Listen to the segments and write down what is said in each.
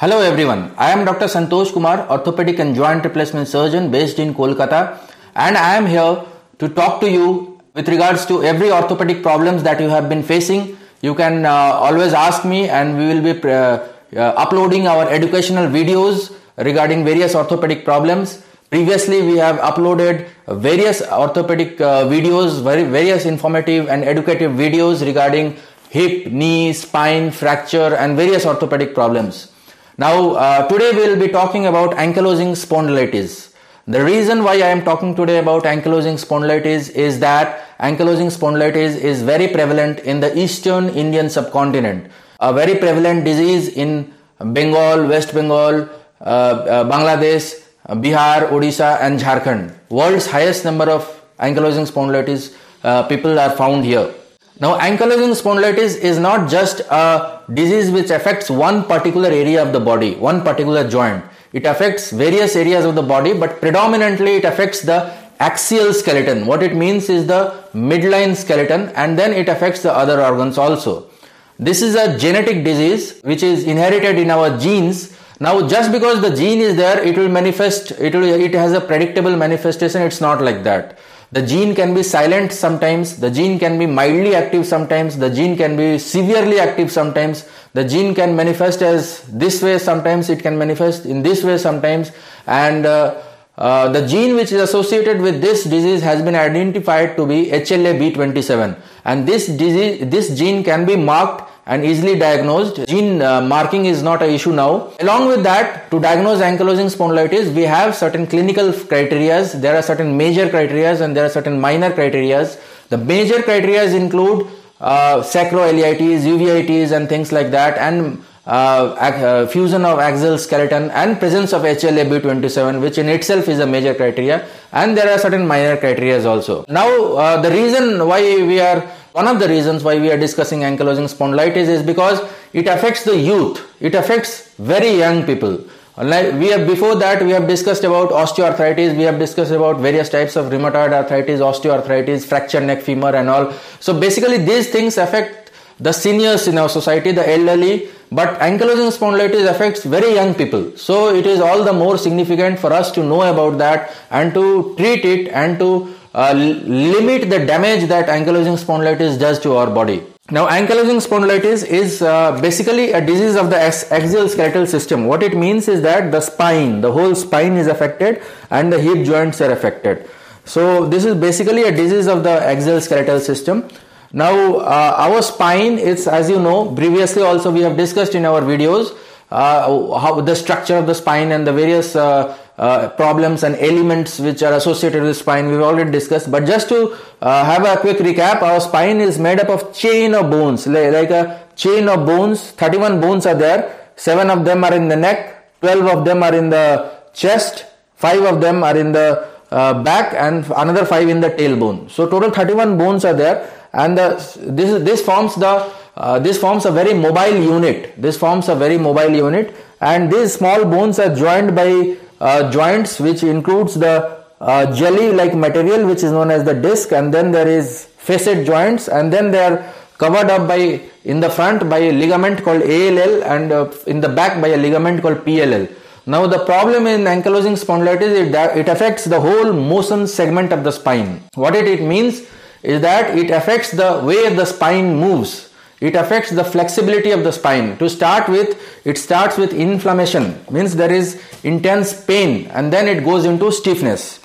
Hello everyone, I am Dr. Santosh Kumar, orthopedic and joint replacement surgeon based in Kolkata and I am here to talk to you with regards to every orthopedic problems that you have been facing. You can uh, always ask me and we will be uh, uh, uploading our educational videos regarding various orthopedic problems. Previously we have uploaded various orthopedic uh, videos, very, various informative and educative videos regarding hip, knee, spine, fracture and various orthopedic problems. Now, uh, today we will be talking about ankylosing spondylitis. The reason why I am talking today about ankylosing spondylitis is that ankylosing spondylitis is very prevalent in the eastern Indian subcontinent. A very prevalent disease in Bengal, West Bengal, uh, uh, Bangladesh, Bihar, Odisha and Jharkhand. World's highest number of ankylosing spondylitis uh, people are found here. Now, ankylosing spondylitis is not just a disease which affects one particular area of the body, one particular joint. It affects various areas of the body, but predominantly it affects the axial skeleton. What it means is the midline skeleton, and then it affects the other organs also. This is a genetic disease which is inherited in our genes. Now, just because the gene is there, it will manifest, it will, it has a predictable manifestation. It's not like that the gene can be silent sometimes, the gene can be mildly active sometimes, the gene can be severely active sometimes, the gene can manifest as this way sometimes, it can manifest in this way sometimes, and uh, uh, the gene which is associated with this disease has been identified to be HLA-B27 and this disease, this gene can be marked and easily diagnosed. Gene uh, marking is not an issue now. Along with that, to diagnose ankylosing spondylitis, we have certain clinical criteria. There are certain major criteria and there are certain minor criteria. The major criteria include uh, sacroiliitis, uveitis and things like that and uh, uh, fusion of axial skeleton and presence of HLA-B27 which in itself is a major criteria and there are certain minor criteria also. Now uh, the reason why we are one of the reasons why we are discussing ankylosing spondylitis is because it affects the youth. It affects very young people. Like we have before that we have discussed about osteoarthritis, we have discussed about various types of rheumatoid arthritis, osteoarthritis, fracture neck femur and all. So basically these things affect the seniors in our society, the elderly, but ankylosing spondylitis affects very young people. So it is all the more significant for us to know about that and to treat it and to uh, limit the damage that ankylosing spondylitis does to our body. Now, ankylosing spondylitis is uh, basically a disease of the axial skeletal system. What it means is that the spine, the whole spine is affected and the hip joints are affected. So, this is basically a disease of the axial skeletal system. Now, uh, our spine is, as you know, previously also we have discussed in our videos uh, how the structure of the spine and the various uh, uh, problems and elements which are associated with spine we've already discussed. But just to uh, have a quick recap our spine is made up of chain of bones. Like, a chain of bones 31 bones are there. 7 of them are in the neck 12 of them are in the chest 5 of them are in the uh, back and another 5 in the tailbone. So total 31 bones are there. And the, this this forms the uh, this forms a very mobile unit. This forms a very mobile unit. And these small bones are joined by uh, joints which includes the uh, jelly like material which is known as the disc and then there is facet joints and then they are covered up by in the front by a ligament called ALL and uh, in the back by a ligament called PLL. Now the problem in ankylosing spondylitis is that it affects the whole motion segment of the spine. What it, it means is that it affects the way the spine moves it affects the flexibility of the spine. To start with it starts with inflammation means there is intense pain and then it goes into stiffness.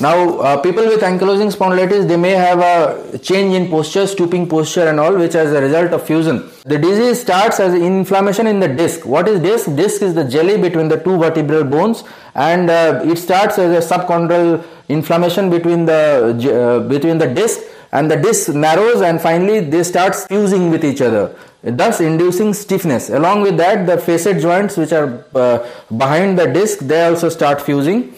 Now uh, people with ankylosing spondylitis they may have a change in posture stooping posture and all which as a result of fusion. The disease starts as inflammation in the disc. What is disc? Disc is the jelly between the two vertebral bones and uh, it starts as a subchondral inflammation between the uh, between the disc and the disc narrows and finally they start fusing with each other. Thus inducing stiffness. Along with that the facet joints which are uh, behind the disc they also start fusing.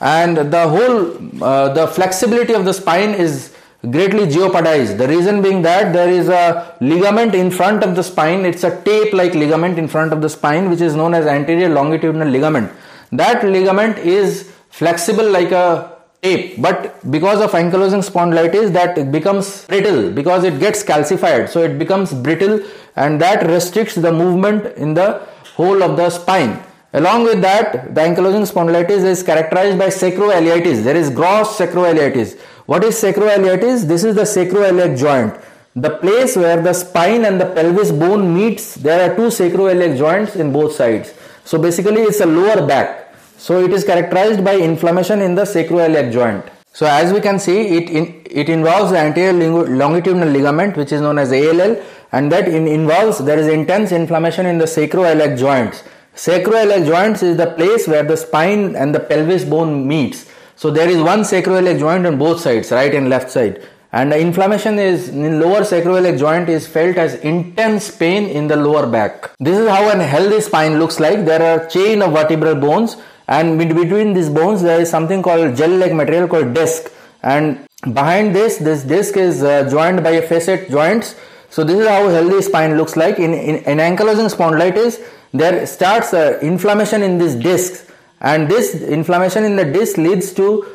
And the whole uh, the flexibility of the spine is greatly jeopardized. The reason being that there is a ligament in front of the spine. It's a tape like ligament in front of the spine which is known as anterior longitudinal ligament. That ligament is flexible like a tape but because of ankylosing spondylitis that becomes brittle because it gets calcified so it becomes brittle and that restricts the movement in the whole of the spine. Along with that, the ankylosing spondylitis is characterized by sacroiliitis. There is gross sacroiliitis. What is sacroiliitis? This is the sacroiliac joint. The place where the spine and the pelvis bone meets, there are two sacroiliac joints in both sides. So basically it's a lower back. So it is characterized by inflammation in the sacroiliac joint. So as we can see, it, in, it involves the anterior longitudinal ligament which is known as ALL and that in, involves, there is intense inflammation in the sacroiliac joints. Sacroiliac joints is the place where the spine and the pelvis bone meets. So there is one sacroiliac joint on both sides, right and left side. And the inflammation is in lower sacroiliac joint is felt as intense pain in the lower back. This is how a healthy spine looks like. There are chain of vertebral bones and in between these bones there is something called gel-like material called disc. And behind this, this disc is uh, joined by a facet joints. So this is how healthy spine looks like. In, in, in ankylosing spondylitis, there starts uh, inflammation in these discs and this inflammation in the disc leads to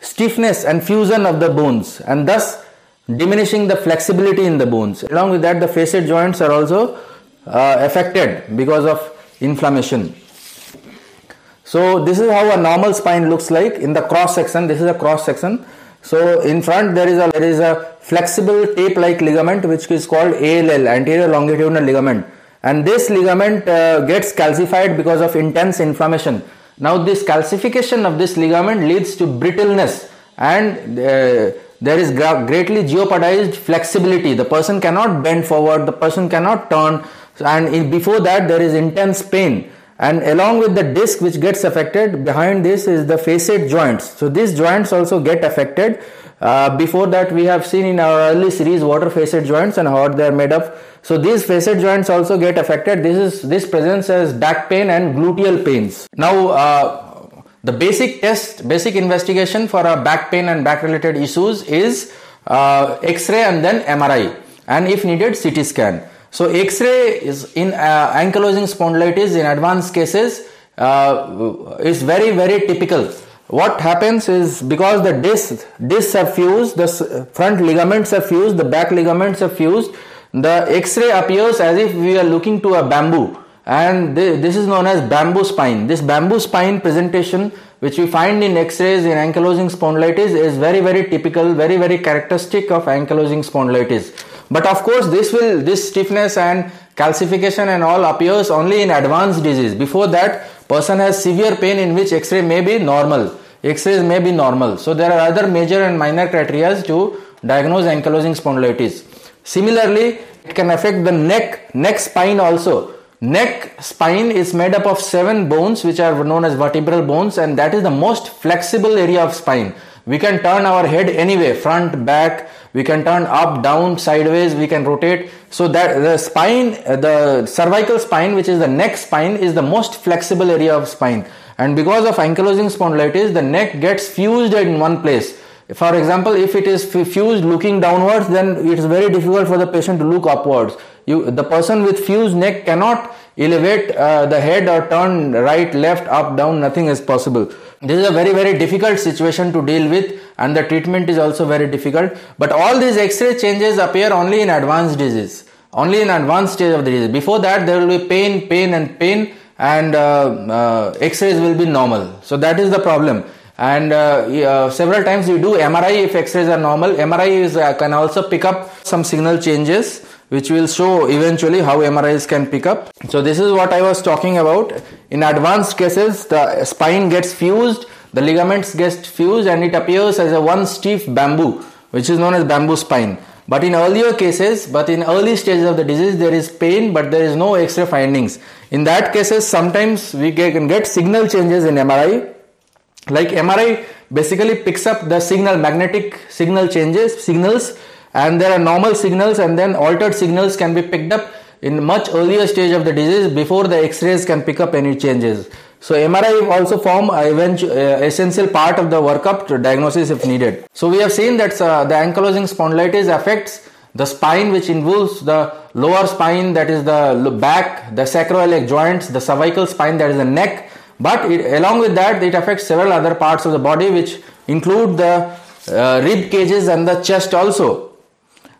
stiffness and fusion of the bones and thus diminishing the flexibility in the bones along with that the facet joints are also uh, affected because of inflammation so this is how a normal spine looks like in the cross section this is a cross section so in front there is a there is a flexible tape like ligament which is called ALL anterior longitudinal ligament and this ligament uh, gets calcified because of intense inflammation. Now this calcification of this ligament leads to brittleness and uh, there is greatly jeopardized flexibility. The person cannot bend forward, the person cannot turn and before that there is intense pain and along with the disc which gets affected behind this is the facet joints. So these joints also get affected uh, before that we have seen in our early series water facet joints and how they are made up. So these facet joints also get affected. This is this presents as back pain and gluteal pains. Now uh, the basic test, basic investigation for a back pain and back related issues is uh, X-ray and then MRI and if needed CT scan. So X-ray is in uh, ankylosing spondylitis in advanced cases uh, is very very typical. What happens is because the discs discs are fused the front ligaments are fused the back ligaments are fused the x-ray appears as if we are looking to a bamboo. And this is known as bamboo spine. This bamboo spine presentation which we find in x-rays in ankylosing spondylitis is very very typical very very characteristic of ankylosing spondylitis but of course this will this stiffness and calcification and all appears only in advanced disease. Before that person has severe pain in which x-ray may be normal. X-rays may be normal. So there are other major and minor criteria to diagnose ankylosing spondylitis. Similarly it can affect the neck neck spine also. Neck spine is made up of seven bones which are known as vertebral bones and that is the most flexible area of spine we can turn our head anyway front back. We can turn up down sideways. We can rotate. So that the spine the cervical spine which is the neck spine is the most flexible area of spine. And because of ankylosing spondylitis the neck gets fused in one place. For example if it is fused looking downwards then it is very difficult for the patient to look upwards. You the person with fused neck cannot elevate uh, the head or turn right left up down. Nothing is possible this is a very very difficult situation to deal with and the treatment is also very difficult. But all these x-ray changes appear only in advanced disease. Only in advanced stage of the disease. Before that there will be pain pain and pain and uh, uh, x-rays will be normal. So that is the problem. And uh, several times we do mri if x-rays are normal. Mri is, can also pick up some signal changes which will show eventually how MRIs can pick up. So this is what I was talking about. In advanced cases, the spine gets fused, the ligaments get fused and it appears as a one stiff bamboo, which is known as bamboo spine. But in earlier cases, but in early stages of the disease, there is pain, but there is no X-ray findings. In that cases, sometimes we can get signal changes in MRI. Like MRI basically picks up the signal, magnetic signal changes, signals and there are normal signals and then altered signals can be picked up in much earlier stage of the disease before the x-rays can pick up any changes. So mri also form a uh, essential part of the workup to diagnosis if needed. So we have seen that uh, the ankylosing spondylitis affects the spine which involves the lower spine that is the back the sacroiliac joints the cervical spine that is the neck. But it, along with that it affects several other parts of the body which include the uh, rib cages and the chest also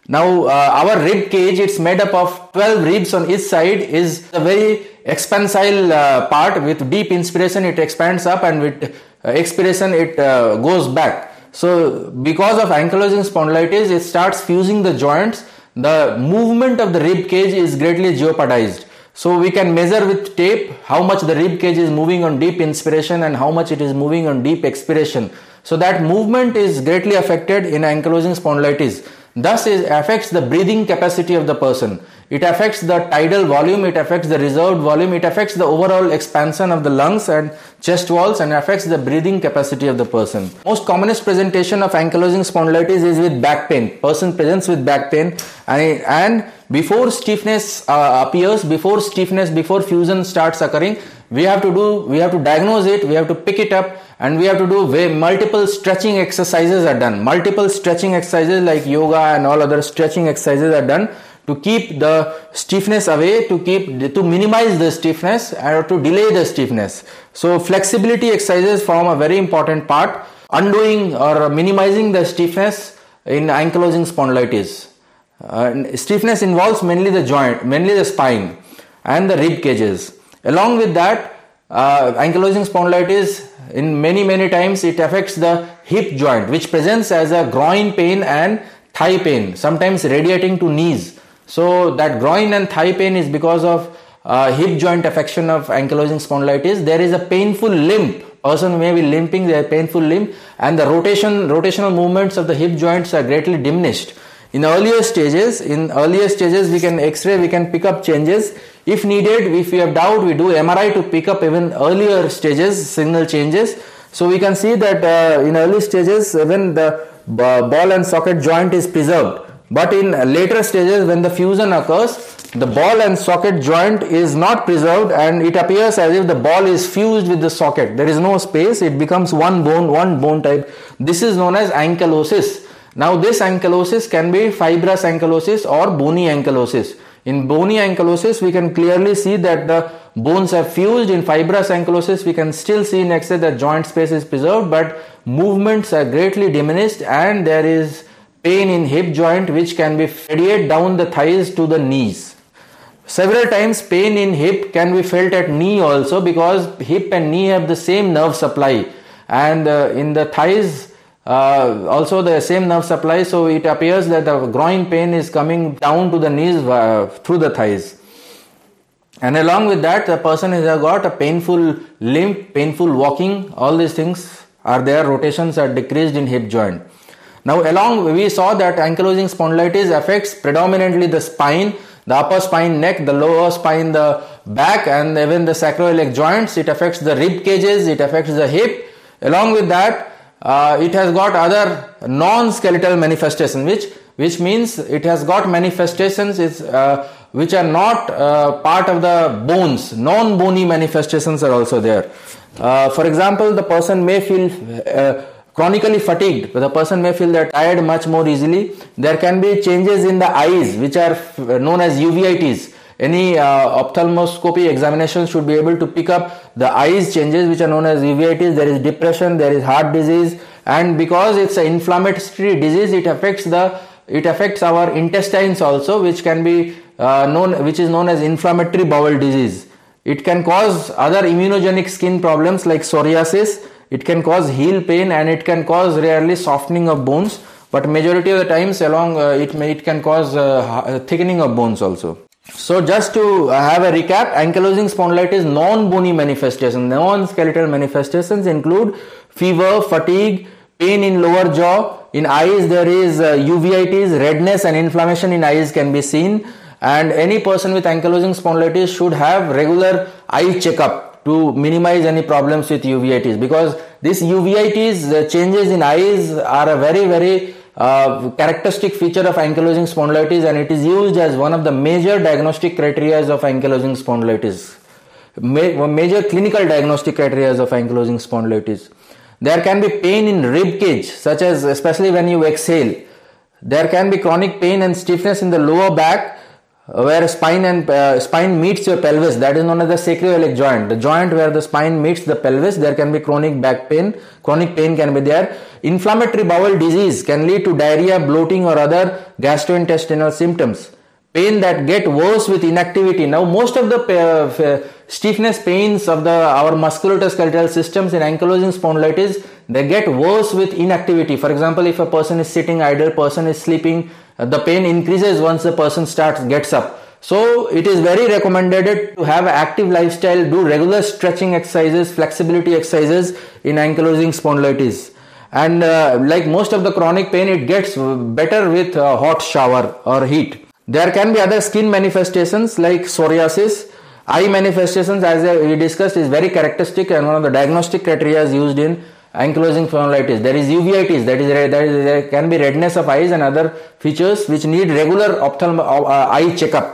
now uh, our rib cage it's made up of 12 ribs on each side is a very expansile uh, part with deep inspiration it expands up and with uh, expiration it uh, goes back. So because of ankylosing spondylitis it starts fusing the joints the movement of the rib cage is greatly jeopardized. So we can measure with tape how much the rib cage is moving on deep inspiration and how much it is moving on deep expiration. So that movement is greatly affected in ankylosing spondylitis. Thus it affects the breathing capacity of the person. It affects the tidal volume, it affects the reserved volume, it affects the overall expansion of the lungs and chest walls and affects the breathing capacity of the person. Most commonest presentation of ankylosing spondylitis is with back pain. Person presents with back pain and, and before stiffness uh, appears, before stiffness, before fusion starts occurring, we have to do, we have to diagnose it, we have to pick it up and we have to do multiple stretching exercises are done. Multiple stretching exercises like yoga and all other stretching exercises are done to keep the stiffness away, to keep, to minimize the stiffness or to delay the stiffness. So flexibility exercises form a very important part, undoing or minimizing the stiffness in ankylosing spondylitis. Uh, stiffness involves mainly the joint, mainly the spine and the rib cages. Along with that, uh, ankylosing spondylitis in many many times it affects the hip joint which presents as a groin pain and thigh pain sometimes radiating to knees. So that groin and thigh pain is because of uh, hip joint affection of ankylosing spondylitis. There is a painful limp person may be limping their painful limb and the rotation rotational movements of the hip joints are greatly diminished in earlier stages in earlier stages we can x-ray we can pick up changes if needed, if we have doubt, we do MRI to pick up even earlier stages, signal changes. So we can see that uh, in early stages, even the ball and socket joint is preserved. But in later stages, when the fusion occurs, the ball and socket joint is not preserved and it appears as if the ball is fused with the socket. There is no space, it becomes one bone, one bone type. This is known as ankylosis. Now this ankylosis can be fibrous ankylosis or bony ankylosis. In bony ankylosis, we can clearly see that the bones are fused. In fibrous ankylosis, we can still see next to the joint space is preserved, but movements are greatly diminished and there is pain in hip joint which can be radiate down the thighs to the knees. Several times pain in hip can be felt at knee also because hip and knee have the same nerve supply and uh, in the thighs uh, also the same nerve supply so it appears that the groin pain is coming down to the knees uh, through the thighs. And along with that the person has got a painful limp painful walking. All these things are there. Rotations are decreased in hip joint. Now along we saw that ankylosing spondylitis affects predominantly the spine the upper spine neck the lower spine the back and even the sacroiliac joints. It affects the rib cages it affects the hip. Along with that uh, it has got other non-skeletal manifestation which which means it has got manifestations is uh, which are not uh, part of the bones. Non-bony manifestations are also there. Uh, for example the person may feel uh, chronically fatigued. The person may feel that tired much more easily. There can be changes in the eyes which are known as uveitis any uh, ophthalmoscopy examination should be able to pick up the eyes changes which are known as uveitis there is depression there is heart disease. And because it's an inflammatory disease it affects the it affects our intestines also which can be uh, known which is known as inflammatory bowel disease. It can cause other immunogenic skin problems like psoriasis. It can cause heel pain and it can cause rarely softening of bones. But majority of the times along uh, it may it can cause uh, thickening of bones also so just to have a recap, ankylosing spondylitis non-bony manifestations, non-skeletal manifestations include fever, fatigue, pain in lower jaw. In eyes, there is uh, uveitis, redness and inflammation in eyes can be seen. And any person with ankylosing spondylitis should have regular eye checkup to minimize any problems with uveitis because this uveitis, the changes in eyes are a very, very characteristic feature of ankylosing spondylitis and it is used as one of the major diagnostic criteria of ankylosing spondylitis. Ma- major clinical diagnostic criteria of ankylosing spondylitis. There can be pain in rib cage, such as especially when you exhale. There can be chronic pain and stiffness in the lower back where spine and uh, spine meets your pelvis that is known as the sacroiliac joint. The joint where the spine meets the pelvis there can be chronic back pain chronic pain can be there. Inflammatory bowel disease can lead to diarrhea bloating or other gastrointestinal symptoms. Pain that get worse with inactivity. Now most of the uh, stiffness pains of the our musculoskeletal systems in ankylosing spondylitis they get worse with inactivity. For example if a person is sitting idle person is sleeping uh, the pain increases once the person starts gets up. So it is very recommended to have active lifestyle do regular stretching exercises flexibility exercises in ankylosing spondylitis. And uh, like most of the chronic pain it gets better with hot shower or heat. There can be other skin manifestations like psoriasis. Eye manifestations as we discussed is very characteristic and one of the diagnostic criteria used in ankylosing spondylitis there is uveitis that is is there can be redness of eyes and other features which need regular ophthalm uh, eye checkup.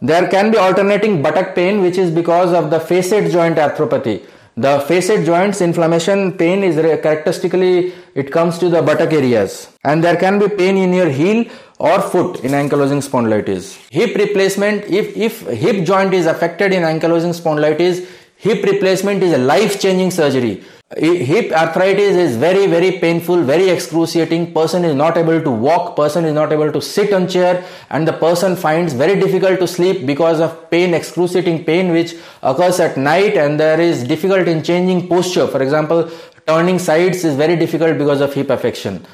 There can be alternating buttock pain which is because of the facet joint arthropathy. The facet joints inflammation pain is characteristically it comes to the buttock areas. And there can be pain in your heel or foot in ankylosing spondylitis. Hip replacement if if hip joint is affected in ankylosing spondylitis hip replacement is a life changing surgery hip arthritis is very very painful very excruciating. Person is not able to walk person is not able to sit on chair and the person finds very difficult to sleep because of pain excruciating pain which occurs at night and there is difficult in changing posture. For example turning sides is very difficult because of hip affection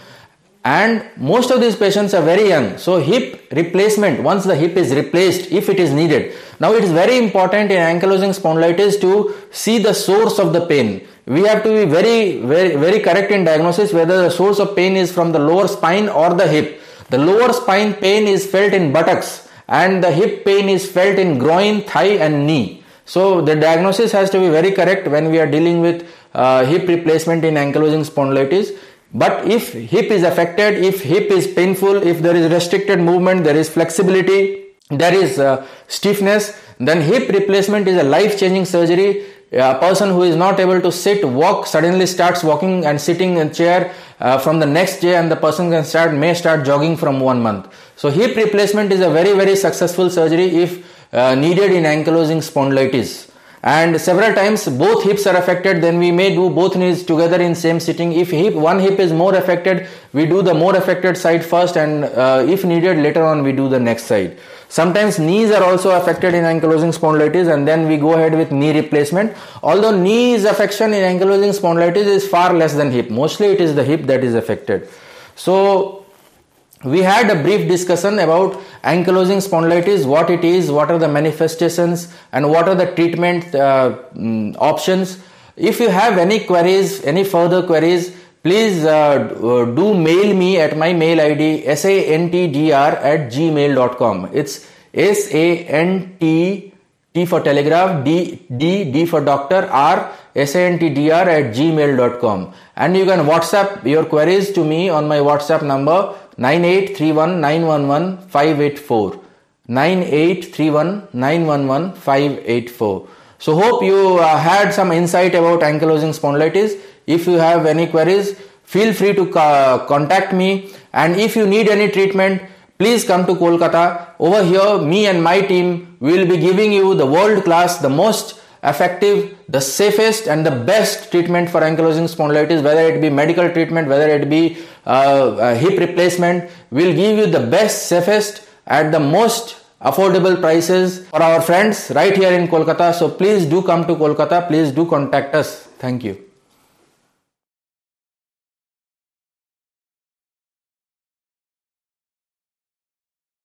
and most of these patients are very young. So hip replacement once the hip is replaced if it is needed. Now it is very important in ankylosing spondylitis to see the source of the pain. We have to be very very very correct in diagnosis whether the source of pain is from the lower spine or the hip. The lower spine pain is felt in buttocks and the hip pain is felt in groin thigh and knee. So the diagnosis has to be very correct when we are dealing with uh, hip replacement in ankylosing spondylitis but if hip is affected, if hip is painful, if there is restricted movement, there is flexibility, there is uh, stiffness, then hip replacement is a life changing surgery. A person who is not able to sit, walk, suddenly starts walking and sitting in chair uh, from the next day and the person can start, may start jogging from one month. So hip replacement is a very, very successful surgery if uh, needed in ankylosing spondylitis and several times both hips are affected. Then we may do both knees together in same sitting. If hip one hip is more affected we do the more affected side first. And uh, if needed later on we do the next side. Sometimes knees are also affected in ankylosing spondylitis. And then we go ahead with knee replacement. Although knees affection in ankylosing spondylitis is far less than hip. Mostly it is the hip that is affected. So we had a brief discussion about ankylosing spondylitis, what it is, what are the manifestations, and what are the treatment uh, mm, options. If you have any queries, any further queries, please uh, uh do mail me at my mail id santdr at gmail.com. It's S A N T T for telegraph, D, D, D for doctor, R, santdr at gmail.com. And you can WhatsApp your queries to me on my WhatsApp number 9831911584 9831911584 so hope you uh, had some insight about ankylosing spondylitis. If you have any queries feel free to uh, contact me. And if you need any treatment please come to kolkata. Over here me and my team will be giving you the world class the most effective, the safest and the best treatment for ankylosing spondylitis, whether it be medical treatment, whether it be uh, hip replacement, will give you the best, safest at the most affordable prices for our friends right here in Kolkata. So please do come to Kolkata. Please do contact us. Thank you.